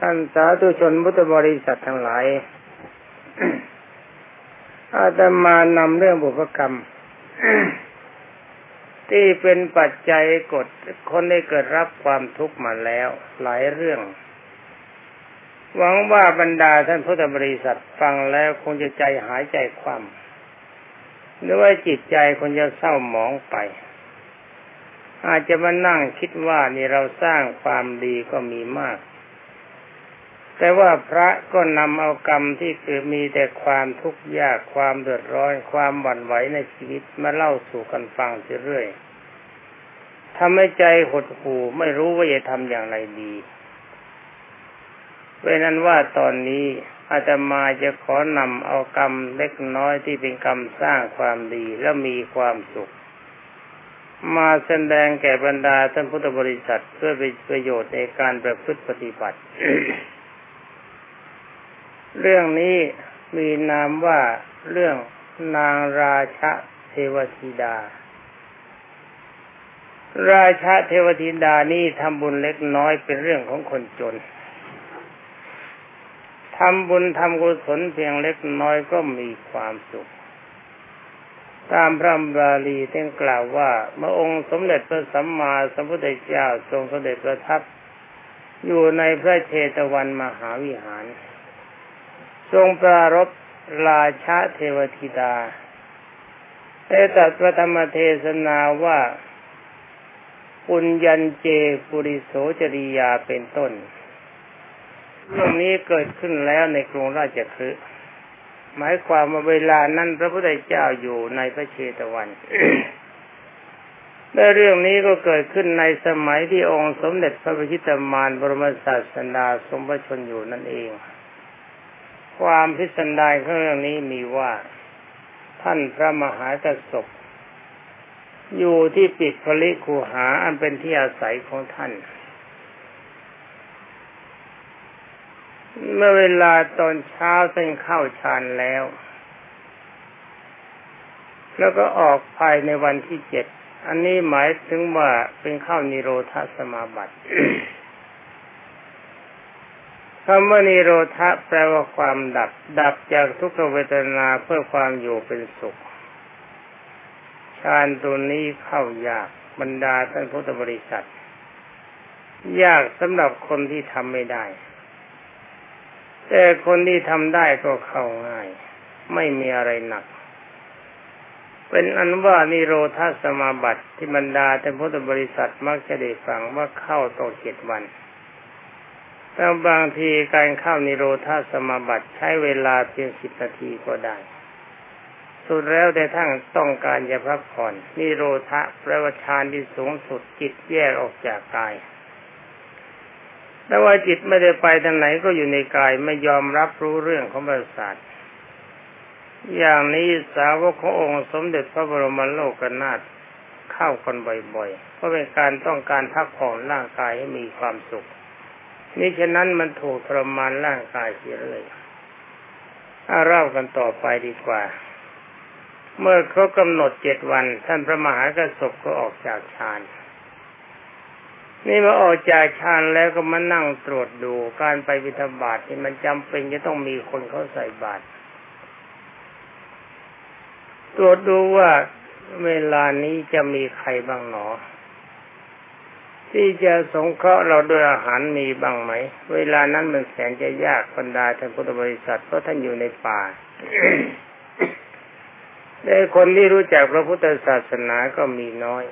ท่านสาธุชนพุทธบริษัททั้งหลาย อาตมานำเรื่องบุพกรรม ที่เป็นปัจจัยกดคนได้เกิดรับความทุกข์มาแล้ว หลายเรื่อง หวังว่าบรรดาท่านพุทธบริษัทฟังแล้วคงจะใจหายใจคว่ำหรือว่าจิตใจคงจะเศร้าหมองไป อาจจะมานั่งคิดว่านี่เราสร้างความดีก็มีมาก แต่ว่าพระก็นำเอากรรมที่คือมีแต่ความทุกข์ยากความเดือดร้อนความหวั่นไหวในชีวิตมาเล่าสู่กันฟังเรื่อยทำให้ใจหดหู่ไม่รู้ว่าจะทำอย่างไรดีเป็นนั้นว่าตอนนี้อาตมาจะขอนำเอากรรมเล็กน้อยที่เป็นกรรมสร้างความดีและมีความสุข มาแสดงแก่บรรดาท่านพุทธบริษัทเพื่อเป็นประโยชน์ในการประพฤติปฏิบัติ เรื่องนี้มีนามว่าเรื่องนางราชะเทวธิดา ราชาเทวธิดานี่ทำบุญเล็กน้อยเป็นเรื่องของคนจนทำบุญทำกุศลเพียงเล็กน้อยก็มีความสุข ตามพระบาลีท่านกล่าวว่าเมื่อองค์สมเด็จพระสัมมาสัมพุทธเจ้าทรงสเสด็จประทับ อยู่ในพระเชตวันมหาวิหาร ทรงปรารบราชาเทวธิดาได้ตรัสพระธรรมเทศนาว่าปุญญันเจปุริโสจริยาเป็นต้นเรื่องนี้เกิดขึ้นแล้วในกรุงราชคฤห์หมายความว่าเวลานั้นพระพุทธเจ้าอยู่ในพระเชตวันและเรื่องนี้ก็เกิดขึ้นในสมัยที่องค์สมเด็จพระพิชิตมารบรมศาสดาทรงพระชนอยู่นั่นเอง ความพิสดารของเรื่องนี้มีว่าท่านพระมหากษัตริย์อยู่ที่ปิดพลิคูหาอันเป็นที่อาศัยของท่าน เมื่อเวลาตอนเช้าท่านเข้าฌานแล้ว แล้วก็ออกภายในวันที่เจ็ด อันนี้หมายถึงว่าเป็นเข้านิโรธาสมาบัติ คำว่านิโรธะแปลว่าความดับ ดับจากทุกขเวทนาเพื่อความอยู่เป็นสุขฌานตัวนี้เข้ายากบรรดาท่านพุทธบริษัท ยากสำหรับคนที่ทำไม่ได้ แต่คนที่ทำได้ก็เข้าง่าย ไม่มีอะไรหนัก เป็นอันว่านิโรธาสมาบัติที่บรรดาท่านพุทธบริษัทมักจะได้ฟังว่าเข้าต่อเจ็ดวัน แต่บางทีการเข้านิโรธาสมาบัติใช้เวลาเพียงสิบนาทีก็ได้ สุดแล้วแต่ทั้งต้องการจะพักผ่อนนิโรธะแปลว่าฌานที่สูงสุดจิตแยกออกจากกายแต่ว่าจิตไม่ได้ไปทางไหนก็อยู่ในกายไม่ยอมรับรู้เรื่องของประสาทอย่างนี้สาวกขององค์สมเด็จพระบรมโลกนาถเข้ากันบ่อยๆเพราะเป็นการต้องการพักผ่อนร่างกายให้มีความสุข นี่ฉะนั้นมันถูกทรมานร่างกายเสียเลยเอาเล่ากันต่อไปดีกว่า เมื่อเขากำหนดเจ็ดวัน ท่านพระมหากระสบก็ออกจากฌานนี่มาออกจากฌานแล้วก็มานั่งตรวจดูการไปวิทบาทที่มันจำเป็นจะต้องมีคนเขาใส่บาตรตรวจดูว่าเวลานี้จะมีใครบ้างหนอ ที่จะสงเคราะห์เราด้วยอาหารมีบ้างไหม เวลานั้นมันแสนจะยากบรรดาท่านพุทธบริษัทเพราะท่านอยู่ในป่าแต่คนที่รู้จักพระพุทธศาสนาก็มีน้อย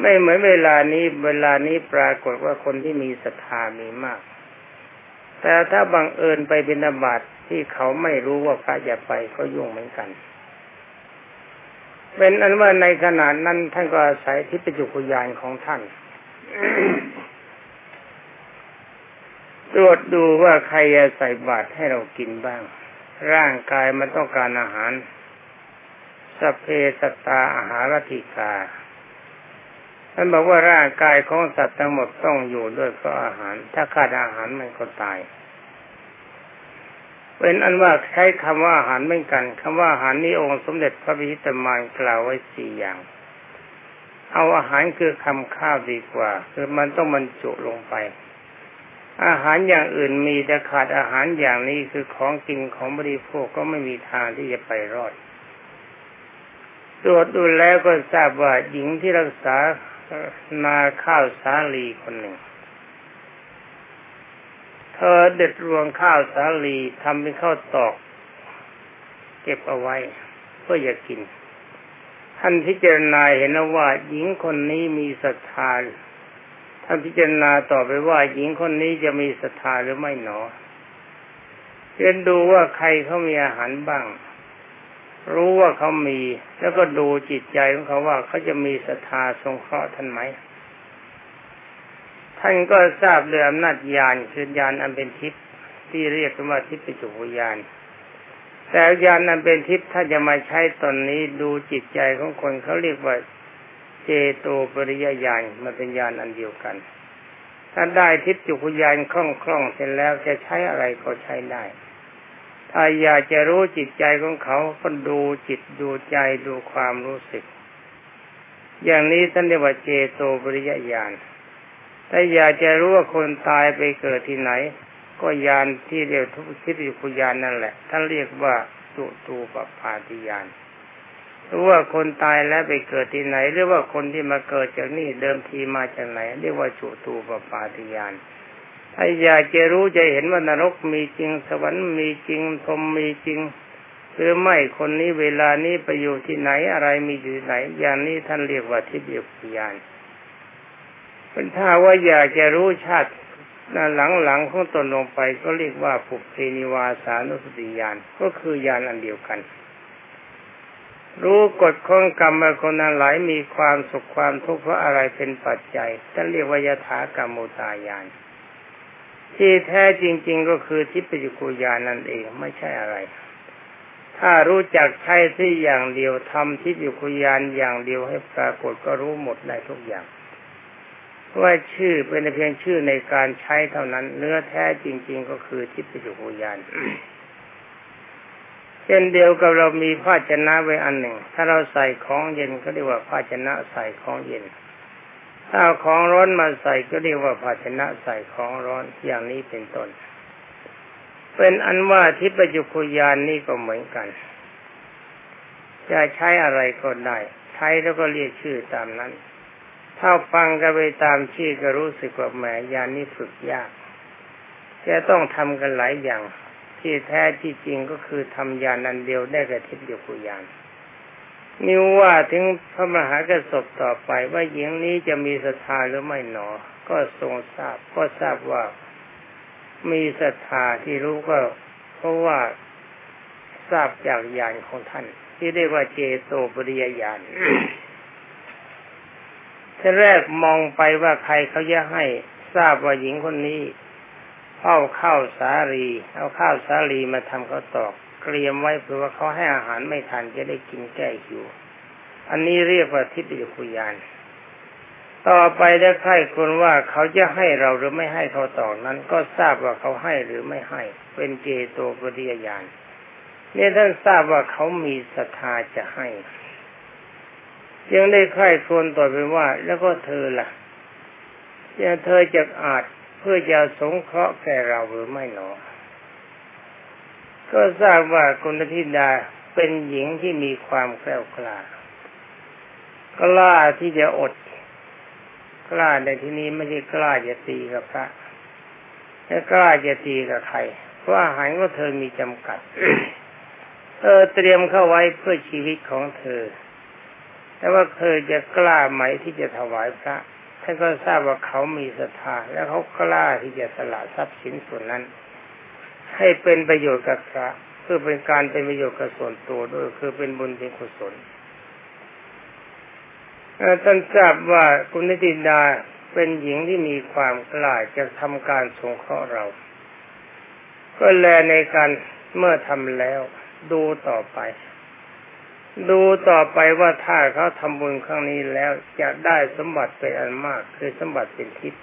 ไม่เหมือนเวลานี้เวลานี้ปรากฏว่าคนที่มีศรัทธามีมาก แต่ถ้าบังเอิญไปบิณฑบาตที่เขาไม่รู้ว่าพระจะไปก็ยุ่งเหมือนกัน เป็นอันว่าในขณะนั้นท่านก็อาศัยทิพยุกุยานของท่านตรวจดูว่าใครจะใส่บาตรให้เรากินบ้าง ร่างกายมันต้องการอาหารสเพสตาอาหารติกาท่านบอกว่าร่างกายของสัตว์ทั้งหมดต้องอยู่ด้วยเพราะอาหาร ถ้าขาดอาหารมันก็ตาย เป็นอันว่าใช้คำว่าอาหารเหมือนกันคำว่าอาหารนี้องค์สมเด็จพระพิชิตมารกล่าวไว้สี่อย่าง เอาอาหารคือคำข้าวดีกว่า คือมันต้องบรรจุลงไป อาหารอย่างอื่นมีแต่ขาดอาหารอย่างนี้คือของกินของบริโภคก็ไม่มีทางที่จะไปรอดตรวจดูแล้วก็ทราบว่าหญิงที่รักษานาข้าวสาลีคนหนึ่ง ธอเด็ดรวงข้าวสาลีทำเป็นข้าวตอก เก็บเอาไว้เพื่ออยากกิน ท่านพิจารณาเห็นว่าหญิงคนนี้มีศรัทธาท่านพิจารณาต่อไปว่าหญิงคนนี้จะมีศรัทธาหรือไม่หนอเรียนดูว่าใครเขามีอาหารบ้าง รู้ว่าเขามี แล้วก็ดูจิตใจของเขาว่าเขาจะมีศรัทธาสงเคราะห์ท่านไหม ท่านก็ทราบเรื่องอำนาจญาณคือญาณอันเป็นทิพย์ที่เรียกว่าทิพย์ปิจุญาณแต่ญาณอันเป็นทิพย์ถ้าจะมาใช้ตอนนี้ดูจิตใจของคนเขาเรียกว่าเจโตปริยญาณมันเป็นญาณอันเดียวกัน ถ้าได้ทิพย์จุกญาณคล่องคล่องเสร็จแล้วจะใช้อะไรก็ใช้ได้ถ้าอยากจะรู้จิตใจของเขาก็ดูจิตดูใจดูความรู้สึก อย่างนี้ท่านเรียกว่าเจโตปริยญาณ ถ้าอยากจะรู้ว่าคนตายไปเกิดที่ไหน ก็ยานที่เรียกทุกทิพย์จุกญาณนั่นแหละท่านเรียกว่าจุตูปปาติญาณรู้ว่าคนตายแล้วไปเกิดที่ไหน หรือว่าคนที่มาเกิดจากนี่เดิมทีมาจากไหน เรียกว่าจุตูปปาติยานถ้าอยากจะรู้จะเห็นว่านรกมีจริงสวรรค์มีจริงพรมมีจริงหรือไม่คนนี้เวลานี้ไปอยู่ที่ไหนอะไรมีอยู่ไหน อย่างนี้ท่านเรียกว่าทิพยพยาน เป็นถ้าว่าอยากจะรู้ชาติหลังๆของตนลงไปก็เรียกว่าปุเพนิวาสานุสติญาณก็คือยานอันเดียวกัน รู้กฎของกรรมคนนั้นหลายมีความสุขความทุกข์เพราะอะไรเป็นปัจจัยท่านเรียกว่ายถากรรมุตายานที่แท้จริง ๆ ก็คือทิพยกุญาณนั่นเองไม่ใช่อะไร ถ้ารู้จักใช้ที่อย่างเดียวทำทิพยกุญาณอย่างเดียวให้ปรากฏก็รู้หมดได้ทุกอย่าง ว่าชื่อเป็นเพียงชื่อในการใช้เท่านั้น เนื้อแท้จริง ๆ ก็คือทิพยกุญาณเช่นเดียวกับเรามีภาชนะไว้อันหนึ่ง ถ้าเราใส่ของเย็นก็เรียกว่าภาชนะใส่ของเย็น ถ้าเอาของร้อนมาใส่ก็เรียกว่าภาชนะใส่ของร้อนอย่างนี้เป็นต้น เป็นอันว่าทิพยุคุยานนี่ก็เหมือนกัน จะใช้อะไรก็ได้ ใช้แล้วก็เรียกชื่อตามนั้น ถ้าฟังกันไปตามชื่อก็รู้สึกว่าแหมยานนี้ฝึกยากจะต้องทำกันหลายอย่าง ที่แท้ที่จริงก็คือทำยานันเดียวได้กับทิพย์ยกุยานนิวว่าถึงพระมหากระสบต่อไปว่าหญิงนี้จะมีศรัทธาหรือไม่หนอ ก็ทรงทราบก็ทราบว่ามีศรัทธาที่รู้ก็ เพราะว่าทราบจากญาณของท่าน ที่เรียกว่าเจโตปริยญาณ ทีแรกมองไปว่าใครเขาจะให้ทราบว่าหญิงคนนี้เอาข้าวสาลี เอาข้าวสาลีมาทำข้าวตอกเตรียมไว้เพื่อว่าเขาให้อาหารไม่ทันจะได้กินแก้หิวอันนี้เรียกว่าทิฏฐิคุยานต่อไปได้ใครคนว่าเขาจะให้เราหรือไม่ให้เขาตอกนั้น ก็ทราบว่าเขาให้หรือไม่ให้ เป็นเจโตปริยญาณเนี่ยท่านทราบว่าเขามีศรัทธาจะให้ ยังได้ใครคนต่อไปว่า แล้วก็เธอล่ะยังเธอจะอาจเพื่อจะสงเคราะห์แก่เราหรือไม่หนอ ก็ทราบว่าคุณธิดาเป็นหญิงที่มีความแกล้วกล้ากล้าที่จะอด กล้าในที่นี้ไม่ใช่กล้าจะตีกับพระแต่กล้าจะตีกับใครเพราะอาหารของเธอมีจำกัด เออเตรียมเข้าไว้เพื่อชีวิตของเธอ แต่ว่าเธอจะกล้าไหมที่จะถวายพระท่านก็ทราบว่าเขามีศรัทธาและเขากล้าที่จะสละทรัพย์สินส่วนนั้น ให้เป็นประโยชน์กับพระเพื่อเป็นการเป็นประโยชน์กับส่วนตัวด้วยคือเป็นบุญเป็นกุศลท่านทราบว่าคุณนิติดาเป็นหญิงที่มีความกล้าจะทำการสงเคราะห์เรา ก็แลในการเมื่อทำแล้วดูต่อไป ดูต่อไปว่าถ้าเขาทำบุญครั้งนี้แล้วจะได้สมบัติเป็นอันมาก คือสมบัติเป็นทิพย์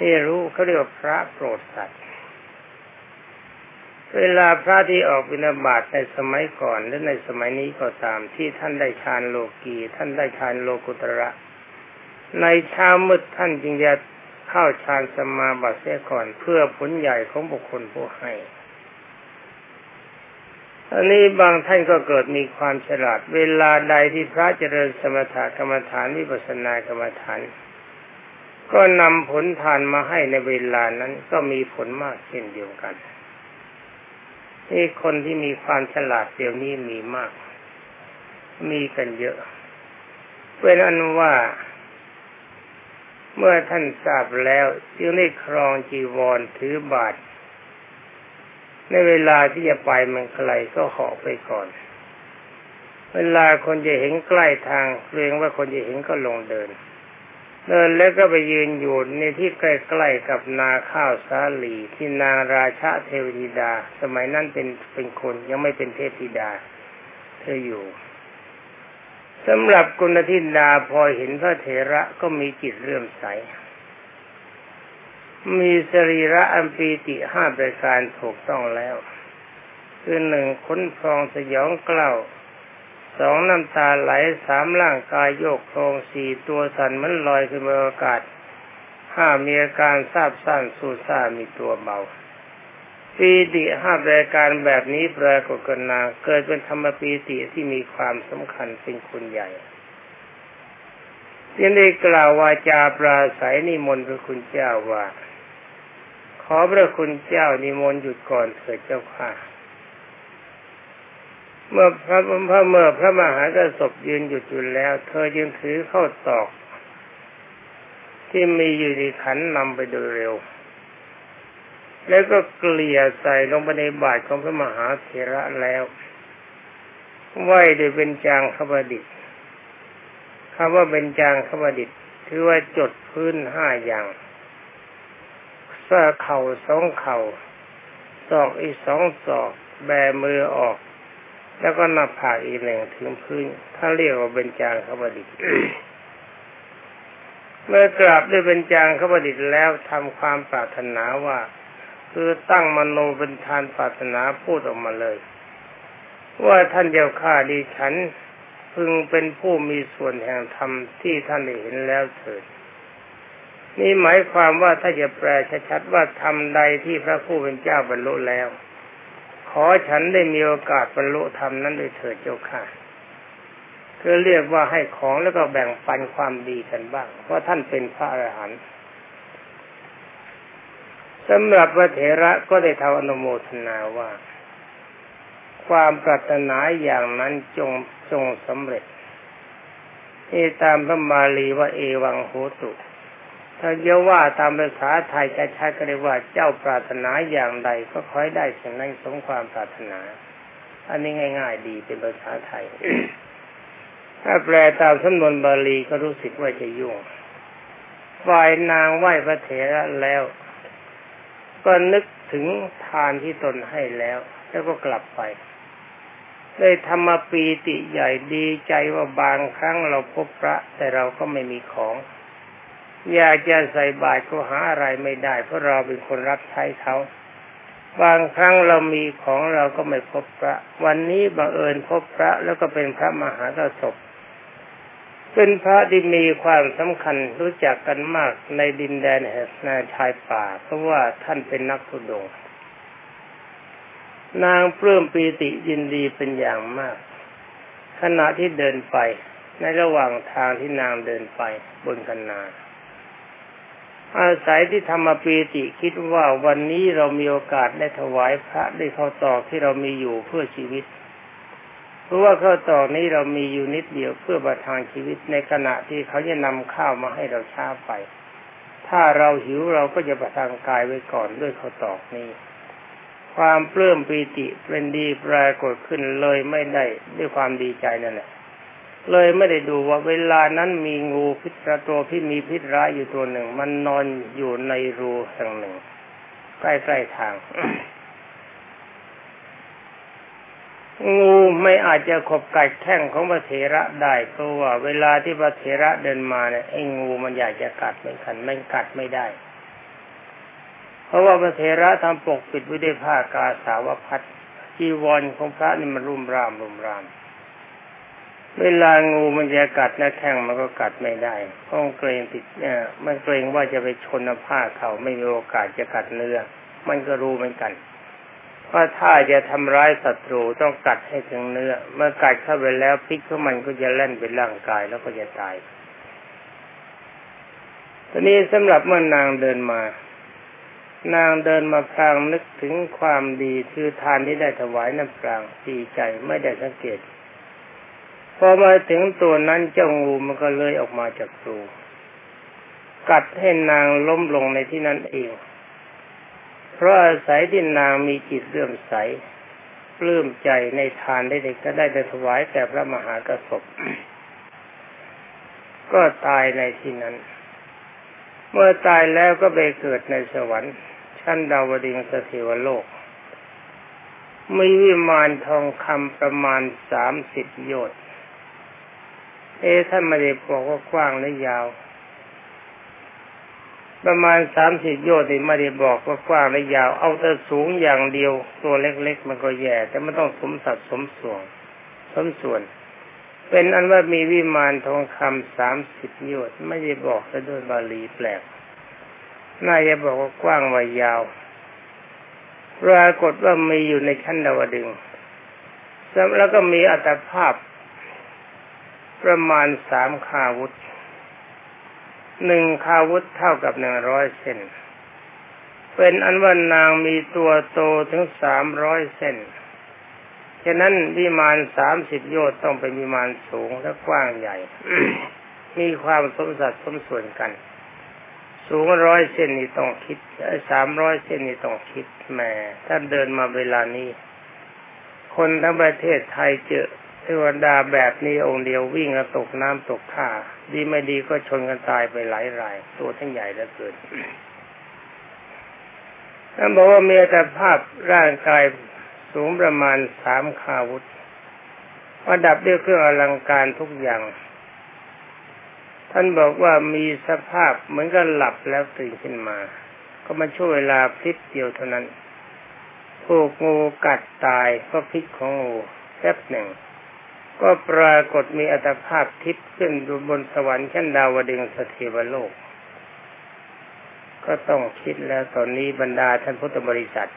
นี่รู้เขาเรียกว่าพระโปรดสัตว์เวลาพระที่ออกบิณฑบาตในสมัยก่อนและในสมัยนี้ก็ตามที่ท่านได้ฌานโลกีท่านได้ฌานโลกุตระ ในเช้ามืดท่านจึงจะเข้าฌานสมาบัติเสียก่อนเพื่อผลใหญ่ของบุคคลผู้ให้ อันนี้บางท่านก็เกิดมีความฉลาด เวลาใดที่พระเจริญสมถกรรมฐานวิปัสสนากรรมฐาน ก็นำผลทานมาให้ในเวลานั้นก็มีผลมากเช่นเดียวกันนี่คนที่มีความฉลาดเดี๋ยวนี้มีมาก มีกันเยอะ เป็นอันว่า เมื่อท่านทราบแล้วจึงได้ครองจีวรถือบาท ในเวลาที่จะไปมันไกลก็หอไปก่อน เวลาคนจะเห็นใกล้ทางเกรงว่าคนจะเห็นก็ลงเดิน เดินแล้วก็ไปยืนอยู่ในที่ใกล้ๆกับนาข้าวสาลีที่นางราชาเทวธิดา สมัยนั้นเป็นเป็นคนยังไม่เป็นเทพธิดา เธออยู่สำหรับกุณธิดาพอเห็นพระเถระก็มีจิตเรื่มใส มีสรีระอัมปีติห้าประการถูกต้องแล้ว คือหนึ่งค้นพองสยองเกล้าสองน้ำตาไหลสามร่างกายโยกโครงสี่ตัวสั่นมันลอยขึ้นบนอากาศห้ามีอาการทราบสั้นสูซ่ามีตัวเบาปีติห้ารายการแบบนี้ปรากฏกันนาเกิดเป็นธรรมปีติที่มีความสำคัญเป็นคุณใหญ่ยังได้กล่าววาจาปราศัยนิมนต์พระคุณเจ้าว่า ขอพระคุณเจ้านิมนต์หยุดก่อนเถิดเจ้าค่ะ เมื่อพระพระเมื่อพระมหากริย์ยืนหยุดอยู่แล้ว เธอจึงถือเข้าตอก ที่มีอยู่ในขันนำไปโดยเร็ว แล้วก็เกลี่ยใส่ลงไปในบาตรของพระมหาเถระแล้วไหวโดยเป็นจางขบดิษคำว่าเป็นจางขบดิษคือว่าจดพื้นห้าอย่าง สะเข่าสองเข่าศอกอีกสองศอก แบมือออก แล้วก็น้าผากอีกหนึ่งถึงพื้น ถ้าเรียกว่าเป็นจางขบดิษฐ์เมื่อกราบด้วยเป็นจางขบดิษฐ์แล้วทำความปรารถนาว่า คือตั้งมโนเป็นทานปรารถนาพูดออกมาเลย ว่าท่านเจ้าข้าดีฉันพึงเป็นผู้มีส่วนแห่งธรรมที่ท่านได้เห็นแล้วเถิด นี่หมายความว่าถ้าจะแปลชัดๆว่าทำใดที่พระผู้เป็นเจ้าบรรลุแล้ว ขอฉันได้มีโอกาสบรรลุธรรมนั้นโดยเถิดเจ้าค่ะคือเรียกว่าให้ของแล้วก็แบ่งปันความดีกันบ้าง เพราะท่านเป็นพระอรหันต์สำหรับพระเถระก็ได้ทำอนุโมทนาว่า ความปรารถนาอย่างนั้นจงจงสำเร็จนี่ตามพระมาลีว่าเอวังโหตุ ถ้าเยาว่าตามภาษาไทยจะใช้ก็เรียกว่าเจ้าปรารถนาอย่างใดก็คอยได้สิ่งนั้นสมความปรารถนา อันนี้ง่าย ๆ ดีเป็นภาษาไทย ถ้าแปลตามสำนวนบาลีก็รู้สึกว่าจะยุ่งฝ่ายนางไหวพระเถระแล้ว ก็นึกถึงทานที่ตนให้แล้ว แล้วก็กลับไปได้ธรรมปีติใหญ่ดีใจว่าบางครั้งเราพบพระ แต่เราก็ไม่มีของ อยากจะใส่บาตรก็หาอะไรไม่ได้ เพราะเราเป็นคนรับใช้เขาบางครั้งเรามีของเราก็ไม่พบพระ วันนี้บังเอิญพบพระแล้วก็เป็นพระมหากษัตริย์เป็นพระที่มีความสำคัญรู้จักกันมากในดินแดนแห่งนาชายป่า เพราะว่าท่านเป็นนักทุดง นางปลื้มปีติยินดีเป็นอย่างมาก ขณะที่เดินไปในระหว่างทางที่นางเดินไปบนกันนา อาศัยที่ธรรมปีติคิดว่าวันนี้เรามีโอกาสได้ถวายพระได้ข้าตอกที่เรามีอยู่เพื่อชีวิต เพราะว่าข้าตอกนี้เรามีอยู่นิดเดียวเพื่อประทานชีวิตในขณะที่เขาจะนำข้าวมาให้เราช้าไป ถ้าเราหิวเราก็จะประทานกายไว้ก่อนด้วยข้าตอกนี้ ความเปลื้มปีติเป็นดีปรากฏขึ้นเลยไม่ได้ด้วยความดีใจนั่นแหละ เลยไม่ได้ดูว่าเวลานั้นมีงูพิษตัวที่มีพิษร้ายอยู่ตัวหนึ่ง มันนอนอยู่ในรูแห่งหนึ่ง ใกล้ๆทาง งูไม่อาจจะขบกัดแข้งของพระเถระได้เพราะว่าเวลาที่พระเถระเดินมาเนี่ยไอ้งูมันอยากจะกัดไม่ขันไม่กัดไม่ได้ เพราะว่าพระเถระทำปกปิดไว้ด้วยผ้ากาสาวพัดจีวรของพระนี่มันรุ่มรามรุ่มราม เวลางูมันจะกัดนะแข้งมันก็กัดไม่ได้เพราะเกรงติดเนี่ยมันเกรงว่าจะไปชนผ้าเขาไม่มีโอกาสจะกัดเนื้อ มันก็รู้เหมือนกันว่าถ้าจะทำร้ายศัตรูต้องกัดให้ถึงเนื้อ เมื่อกัดเข้าไปแล้วพิษของมันก็จะเล่นเป็นร่างกายแล้วก็จะตายทีนี้สำหรับเมื่อนางเดินมา นางเดินมาพลางนึกถึงความดีคือทานที่ได้ถวายน้ำพลางดีใจไม่ได้สังเกต พอมาถึงตัวนั้นเจ้างูมันก็เลยออกมาจากรูกัดให้นางล้มลงในที่นั้นเอง เพราะอาศัยที่นางมีจิตเลื่อมใสปลื้มใจในทานได้เด็กก็ได้แต่ถวายแต่พระมหากระสบก็ตายในที่นั้น เมื่อตายแล้วก็ไปเกิดในสวรรค์ ชั้นดาวดิงสเทวโลก มีวิมานทองคำประมาณสามสิบโยชน์ เอ๊ท่านไม่ได้บอกว่ากว้างหรือยาว ประมาณสามสิบโยชน์ไม่ได้บอกว่ากว้างและยาว เอาแต่สูงอย่างเดียว ตัวเล็กๆ มันก็แย่ แต่ไม่ต้องสมสัดสมส่วน สมส่วน เป็นอันว่ามีวิมานทองคำสามสิบโยชน์ไม่ได้บอกซะด้วยบาลีแปลก น่าจะบอกว่ากว้างว่ายาวปรากฏว่ามีอยู่ในชั้นดาวดึงแล้วก็มีอัตภาพ ประมาณสามคาวุธหนึ่งคาวุธเท่ากับหนึ่งร้อยเส้นเป็นอันว่านางมีตัวโตถึงสามร้อยเส้นฉะนั้นวิมานสามสิบโยชน์ต้องเป็นวิมานสูงและกว้างใหญ่ มีความสมสัดสมส่วนกัน สูงร้อยเส้นนี่ต้องคิดสามร้อยเส้นนี่ต้องคิดแหมถ้านเดินมาเวลานี้ คนทั้งประเทศไทยเจอ ทวดาแบบนี้องค์เดียววิ่งแล้วตกน้ำตกท่าดีไม่ดีก็ชนกันตายไปหลายราย ตัวทั้งใหญ่เหลือเกินท่านบอกว่ามีแต่ภาพร่างกายสูงประมาณสามคาวุธประดับด้วยเครื่องอลังการทุกอย่าง ท่านบอกว่ามีสภาพเหมือนกับหลับแล้วตื่นขึ้นมา ก็มาช่วเวลาพลิกเดียวเท่านั้นถูกงูกัดตายก็พิษของงูแป๊บหนึ่ง ก็ปรากฏมีอัตภาพทิพย์ขึ้นดูบนสวรรค์ชั้นดาวดึงสถิวโลก ก็ต้องคิดแล้วตอนนี้บรรดาท่านพุทธบริษัท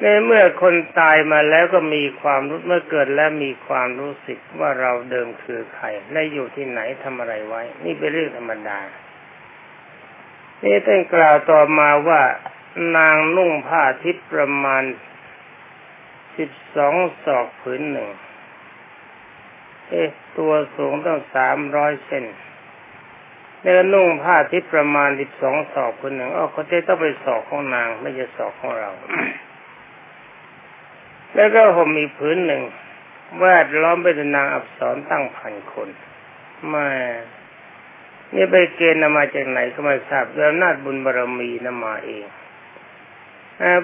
ในเมื่อคนตายมาแล้วก็มีความรู้เมื่อเกิดแล้วมีความรู้สึกว่าเราเดิมคือใครและอยู่ที่ไหนทำอะไรไว้ นี่เป็นเรื่องธรรมดานี่ท่านกล่าวต่อมาว่านางนุ่งผ้าทิพย์ประมาณ สิบสองศอกผืนหนึ่ง เอ๊ะตัวสูงต้องสามร้อยเซนเดินนุ่งผ้าที่ประมาณสิบสองศอกผืนหนึ่งอ๋อเขาจะต้องไปศอกของนาง ไม่ใช่ศอกของเรา แล้วก็ห่มมีผืนหนึ่งแวดล้อมไปด้วยนางอับสรตั้งพันคนมานี่ไปเกณฑ์นำมาจากไหนก็ไม่ทราบด้วยอำนาจบุญบารมีนำมาเอง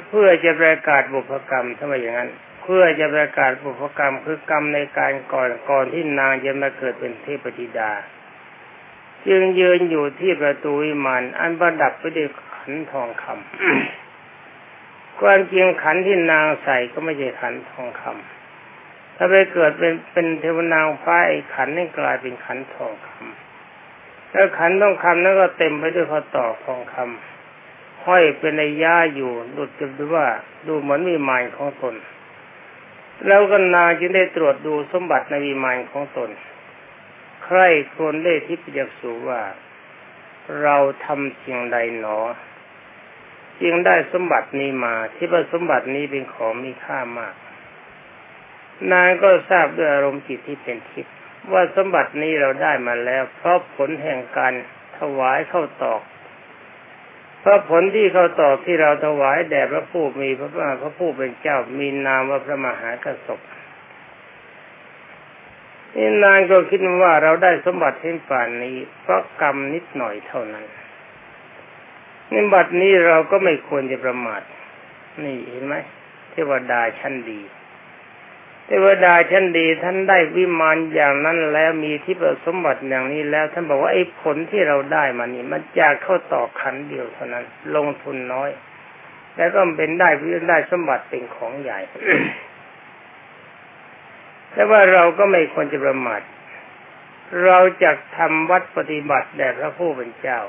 เพื่อจะประกาศบุพกรรมทำไมอย่างนั้น เพื่อจะประกาศบุพกรรมคือกรรมในการก่อนก่อนที่นางจะมาเกิดเป็นเทพธิดา จึงยืนอยู่ที่ประตูวิมานอันประดับไปด้วยขันทองคำความจริงขันที่นางใส่ก็ไม่ใช่ขันทองคำถ้าไปเกิดเป็นเป็นเทวนางฟ้าไอ้ขันนี่กลายเป็นขันทองคำแล้วขันทองคำนั้นก็เต็มไปด้วยข้อต่อทองคำ ห้อยเป็นในย่าอยู่ดุดจะดูว่า ดูเหมือนมีมายของตน แล้วก็นางจึงได้ตรวจดูสมบัติในวิมานของตน ใครคนได้ทิพยสูว่า เราทำสิ่งใดหนอจึงได้สมบัตินี้มาที่ว่าสมบัตินี้เป็นของมีค่ามาก นางก็ทราบด้วยอารมณ์จิตที่เป็นทิพย์ว่าสมบัตินี้เราได้มาแล้ว เพราะผลแห่งการถวายเข้าตอก พราะผลที่เขาตอบที่เราถวายแด่พระผู้มีพระพระผู้เป็นเจ้ามีนามว่าพระมหากษัตริย์นี่นางก็คิดว่าเราได้สมบัติเช่นป่านนี้ เพราะกรรมนิดหน่อยเท่านั้นนี่บัดนี้เราก็ไม่ควรจะประมาทนี่เห็นไหมเทวดาชั้นดี เทวดาชั้นดีท่านได้วิมานอย่างนั้นแล้วมีที่ประสมบัติอย่างนี้แล้ว ท่านบอกว่าไอ้ผลที่เราได้มานี่ มันจากเข้าต่อขันเดียวเท่านั้น ลงทุนน้อย แล้วก็เป็นได้วิได้สมบัติเป็นของใหญ่แต่ว่าเราก็ไม่ควรจะประมาทเราจะทำวัดปฏิบัติแด่พระผู้เป็นเจ้า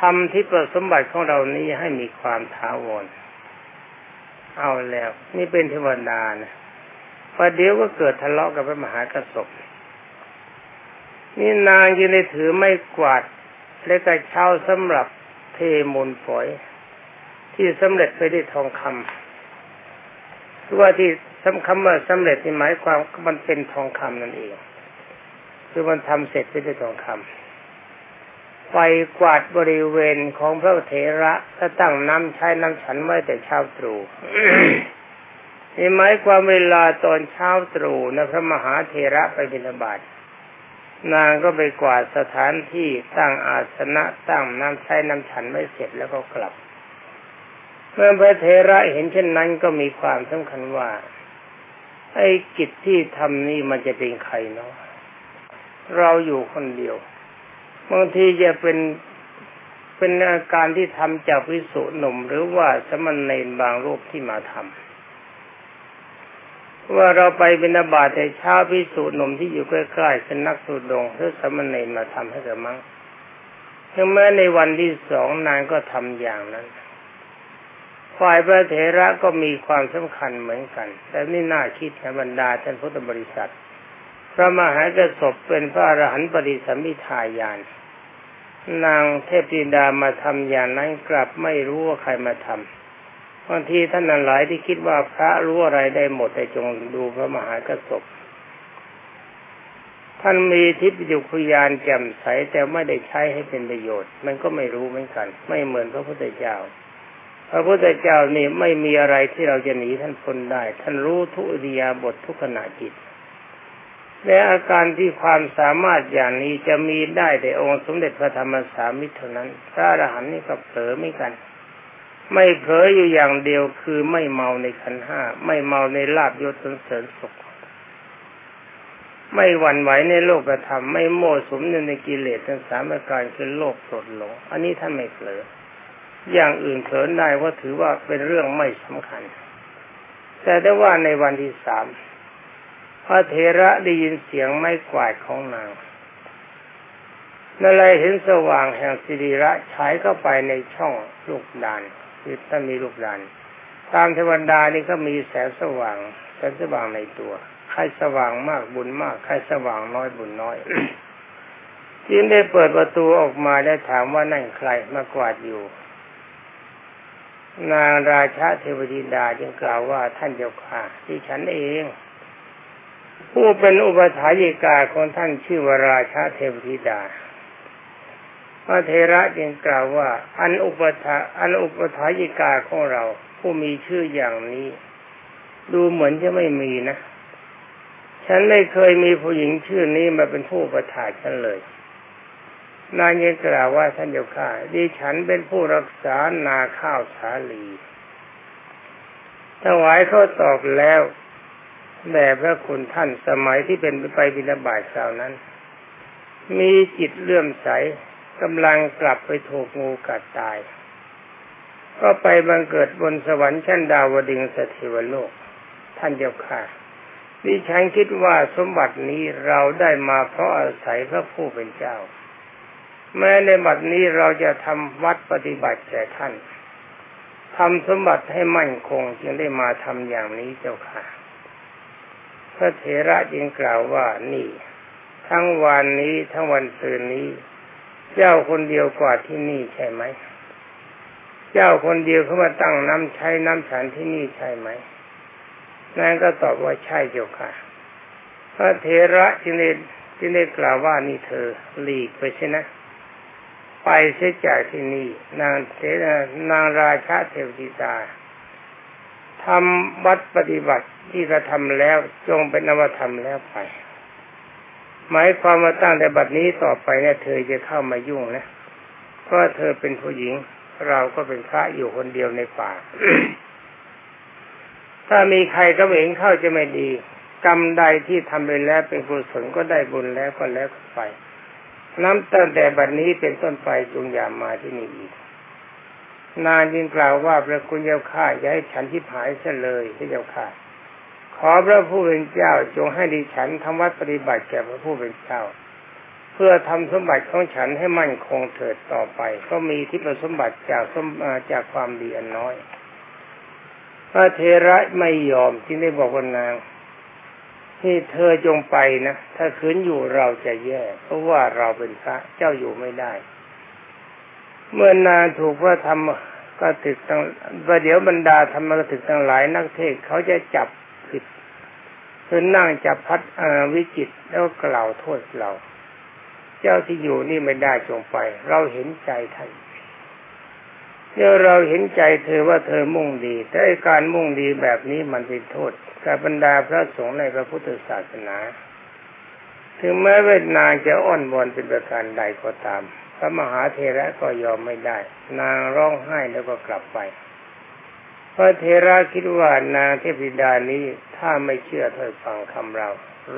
ทำที่ประสมบัติของเรานี้ให้มีความท้าวรเอาแล้ว นี่เป็นเทวดานะ ประเดี๋ยวก็เกิดทะเลาะกับพระมหากระสบนี่นางยังได้ถือไม่กวาดและกระเช้าสำหรับเทมนฝอย ที่สำเร็จไปด้วยทองคำคือว่าที่สำคำว่าสำเร็จนี่หมายความมันเป็นทองคำนั่นเองคือมันทำเสร็จไปด้วยทองคำไปกวาดบริเวณของพระเถระถ้าตั้งน้ำใช้น้ำฉันไว้แต่เช้าตรู่ นี่หมายความเวลาตอนเช้าตรู่นะพระมหาเถระไปบิณฑบาตนางก็ไปกวาดสถานที่ตั้งอาสนะตั้งน้ำใช้น้ำฉันไม่เสร็จแล้วก็กลับ เมื่อพระเทระเห็นเช่นนั้นก็มีความสำคัญว่า ไอ้กิจที่ทำนี่มันจะเป็นใครเนาะเราอยู่คนเดียวบางทีจะเป็นเป็นอาการที่ทำจากวิสุหนุ่มหรือว่าสมณเณรบางรูปที่มาทำ ว่าเราไปเป็นาบาตแต่เช้าพิสุหนุ่มที่อยู่ใกล้ๆเป็นนักสุดงหรือสมณเณรมาทำให้กับมั้งถึงแม้ในวันที่สองนางก็ทำอย่างนั้น ฝ่ายพระเถระก็มีความสำคัญเหมือนกัน แต่นี่น่าคิดนะบรรดาท่านพุทธบริษัท พระมหากระสบเป็นพระอรหันต์ปริสัมมิทายาน นางเทพธิดามาทำอย่างนั้นกลับไม่รู้ว่าใครมาทำ บางทีท่านนันหลายที่คิดว่าพระรู้อะไรได้หมดแต่จงดูพระมหากระสบท่านมีทิพยุคุยานแจ่มใสแต่ไม่ได้ใช้ให้เป็นประโยชน์ มันก็ไม่รู้เหมือนกัน ไม่เหมือนพระพุทธเจ้า พระพุทธเจ้านี่ไม่มีอะไรที่เราจะหนีท่านพ้นได้ ท่านรู้ทุกอิริยาบถททุกขณะจิตและอาการที่ความสามารถอย่างนี้จะมีได้แต่องค์สมเด็จพระธรรมสามิตรเท่านั้น พระอรหันต์นี่ก็เผลอไม่กัน ไม่เผลออยู่อย่างเดียวคือไม่เมาในขันห้าไม่เมาในลาบยศสนเสริญสุข ไม่หวั่นไหวในโลกธรรมไม่โม่สมในกิเลสทั้งสามประการคือโลภโกรธหลง อันนี้ท่านไม่เผลออย่างอื่นเผลอได้ว่าถือว่าเป็นเรื่องไม่สำคัญ แต่ได้ว่าในวันที่สามพระเถระได้ยินเสียงไม้กวาดของนางนั่นเลยเห็นสว่างแห่งสิริระฉายเข้าไปในช่องลูกดาน คือถ้ามีลูกดานตามเทวดานี่ก็มีแสงสว่างแสงสว่างในตัว ใครสว่างมากบุญมาก ใครสว่างน้อยบุญน้อยจึงได้เปิดประตูออกมาได้ถามว่านั่นใครมากวาดอยู่ นางราชาเทวดีดาจึงกล่าวว่าท่านเจ้าค่ะที่ฉันเอง ผู้เป็นอุปถายิกาของท่านชื่อวราชาเทวธิดา พระเทระจึงกล่าวว่า อันอุปถาอันอุปถายิกาของเรา ผู้มีชื่ออย่างนี้ ดูเหมือนจะไม่มีนะ ฉันไม่เคยมีผู้หญิงชื่อนี้มาเป็นผู้ประทาฉันเลยนายยังกล่าวว่าท่านเจ้าข้าดิฉันเป็นผู้รักษานาข้าวสาลีถวายเขาตอบแล้วแด่พระคุณท่านสมัยที่เป็นไปบินาบาตคราวนั้น มีจิตเลื่อมใส กำลังกลับไปถูกงูกัดตาย ก็ไปบังเกิดบนสวรรค์ชั้นดาวดึงสถิวโลก ท่านเจ้าค่ะดิฉันคิดว่าสมบัตินี้เราได้มาเพราะอาศัยพระผู้เป็นเจ้า แม้ในบัดนี้เราจะทำวัดปฏิบัติแก่ท่านทำสมบัติให้มั่นคงจึงได้มาทำอย่างนี้เจ้าค่ะ พระเถระจึงกล่าวว่านี่ ทั้งวันนี้ทั้งวันคืนนี้ เจ้าคนเดียวกว่าที่นี่ใช่ไหม เจ้าคนเดียวเขามาตั้งน้ำใช้น้ำฉันที่นี่ใช่ไหมนางก็ตอบว่าใช่เจ้าค่ะ พระเถระจึงได้จึงได้กล่าวว่านี่เธอหลีกไปใช่นะ ไปเสียจากที่นี่ นางเถรนางราชาเทวดิตาทำวัดปฏิบัติที่กระทำแล้วจงเป็นนวธรรมแล้วไป หมายความว่าตั้งแต่บัดนี้ต่อไปเนี่ยเธอจะเข้ามายุ่งนะเพราะเธอเป็นผู้หญิง เราก็เป็นพระอยู่คนเดียวในป่า ถ้ามีใครก็เห็นเข้าจะไม่ดี กรรมใดที่ทำไปแล้วเป็นกุศลก็ได้บุญแล้วก็แล้วไปน้ำตั้งแต่บัดนี้เป็นต้นไปจงอย่ามาที่นี่อีก นานยิงกล่าวว่าพระคุณเจ้าข้าอย่าให้ฉันที่หายเสเลยที่เจ้าข้า ขอพระผู้เป็นเจ้าจงให้ดิฉันทำวัดปฏิบัติแก่พระผู้เป็นเจ้า เพื่อทำสมบัติของฉันให้มั่นคงเถิดต่อไป ก็มีที่ปสมบัติจากสมจากความดีอันน้อย พระเทระไม่ยอมจึงได้บอกว่านางที่เธอจงไปนะ ถ้าคืนอยู่เราจะแย่ เพราะว่าเราเป็นพระเจ้าอยู่ไม่ได้ เมื่อนางถูกพระธรรมก็ถึกตั้งประเดี๋ยวบรรดาธรรมกถึกตั้งหลายนักเทศเขาจะจับ คือนั่งจับพัดวิจิตแล้วกล่าวโทษเรา เจ้าที่อยู่นี่ไม่ได้จงไป เราเห็นใจท่านเมื่อเราเห็นใจเธอว่าเธอมุ่งดี แต่การมุ่งดีแบบนี้มันเป็นโทษกับบรรดาพระสงฆ์ในพระพุทธศาสนา ถึงแม้เวทนางจะอ้อนวอนเป็นประการใดก็ตาม พระมหาเทระก็ยอมไม่ได้ นางร้องไห้แล้วก็กลับไป พระเทระคิดว่านางเทพิดานี้ถ้าไม่เชื่อถ้อยฟังคำเรา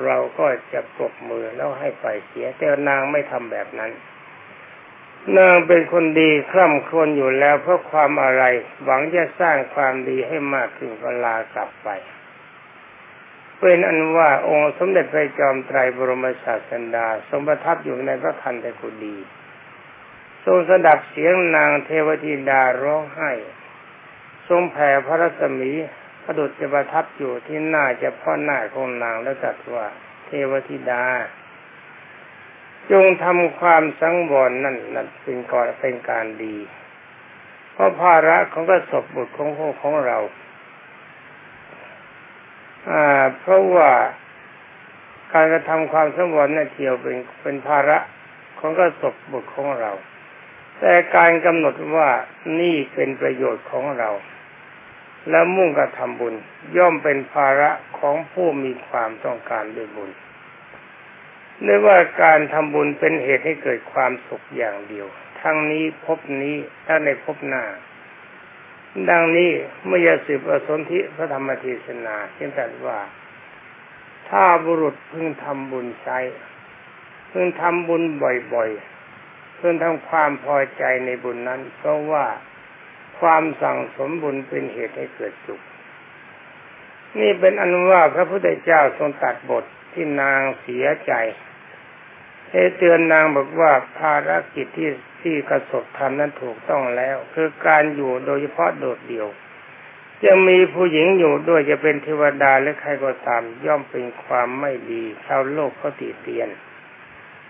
เราก็จะปรบมือแล้วให้ไปเสีย แต่นางไม่ทำแบบนั้น นางเป็นคนดีคร่ำครวญอยู่แล้วเพราะความอะไร หวังจะสร้างความดีให้มากขึ้นก็ลากลับไปเป็นอันว่าองค์สมเด็จพระจอมไตรบรมศาสดาทรงประทับอยู่ในพระคันธกุฎีทรงสดับเสียงนางเทวธิดาร้องไห้ ทรงแผ่พระรัศมีพระดุจจะประทับอยู่ที่หน้าจะพ่อหน้าของนางแล้วตรัสว่าเทวธิดา จงทำความสังวรนั่นนั่นเป็นก่อนเป็นการดี เพราะภาระของกษัตระสบบุตรของพวกของเราเพราะว่าการกระทำความสมบูรณ์นั่นเที่ยวเป็นเป็นภาระของกระสบบุตรของเรา แต่การกำหนดว่านี่เป็นประโยชน์ของเรา และมุ่งกระทำบุญ ย่อมเป็นภาระของผู้มีความต้องการด้วยบุญเนื่อว่าการทำบุญเป็นเหตุให้เกิดความสุขอย่างเดียว ทั้งนี้พบนี้ถ้าในพบหน้า ดังนี้เมื่อสืบอสนธิพระธรรมเทศนาเช่นแต่ว่า ถ้าบุรุษพึงทำบุญใช้พึงทำบุญบ่อยๆเพื่อทำความพอใจในบุญนั้น เพราะว่า ความสั่งสมบุญเป็นเหตุให้เกิดสุข นี่เป็นอนุว่าพระพุทธเจ้าทรงตัดบทที่นางเสียใจให้เตือนนางบอกว่าภารกิจที่ที่กระสบทำนั้นถูกต้องแล้ว คือการอยู่โดยเฉพาะโดดเดี่ยวจะมีผู้หญิงอยู่ด้วยจะเป็นเทวดาหรือใครก็ตามย่อมเป็นความไม่ดีชาวโลกเขาติเตียน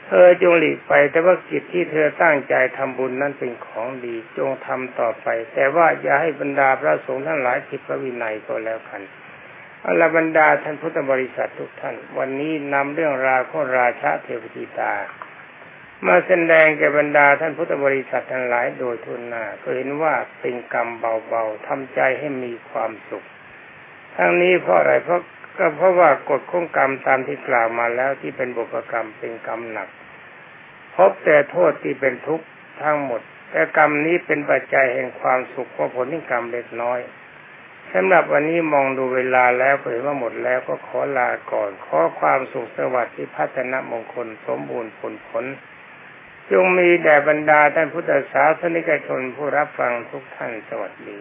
เธอจงหลีกไปแต่ว่ากิจที่เธอตั้งใจทำบุญนั้นเป็นของดีจงทำต่อไป แต่ว่าอย่าให้บรรดาพระสงฆ์ทั้งหลายผิดพระวินัยก็แล้วกันอรบรรดาท่านพุทธบริษัททุกท่าน วันนี้นำเรื่องราวของราชาเทวทิตา มาแสดงแก่บรรดาท่านพุทธบริษัททั้งหลายโดยทุนหน้าก็เห็นว่าเป็นกรรมเบาๆทำใจให้มีความสุข ทั้งนี้เพราะอะไรเพราะ ก็เพราะว่ากฎของกรรมตามที่กล่าวมาแล้วที่เป็นบุพกรรมเป็นกรรมหนัก พบแต่โทษที่เป็นทุกข์ทั้งหมด แต่กรรมนี้เป็นปัจจัยแห่งความสุขเพราะผลที่กรรมเล็กน้อยสำหรับวันนี้มองดูเวลาแล้วเห็นว่าหมดแล้วก็ขอลาก่อน ขอความสุขสวัสดิ์ที่พัฒนมงคลสมบูรณ์ผลผลจงมีแด่บรรดาท่านพุทธศาสนิกชนผู้รับฟังทุกท่านสวัสดี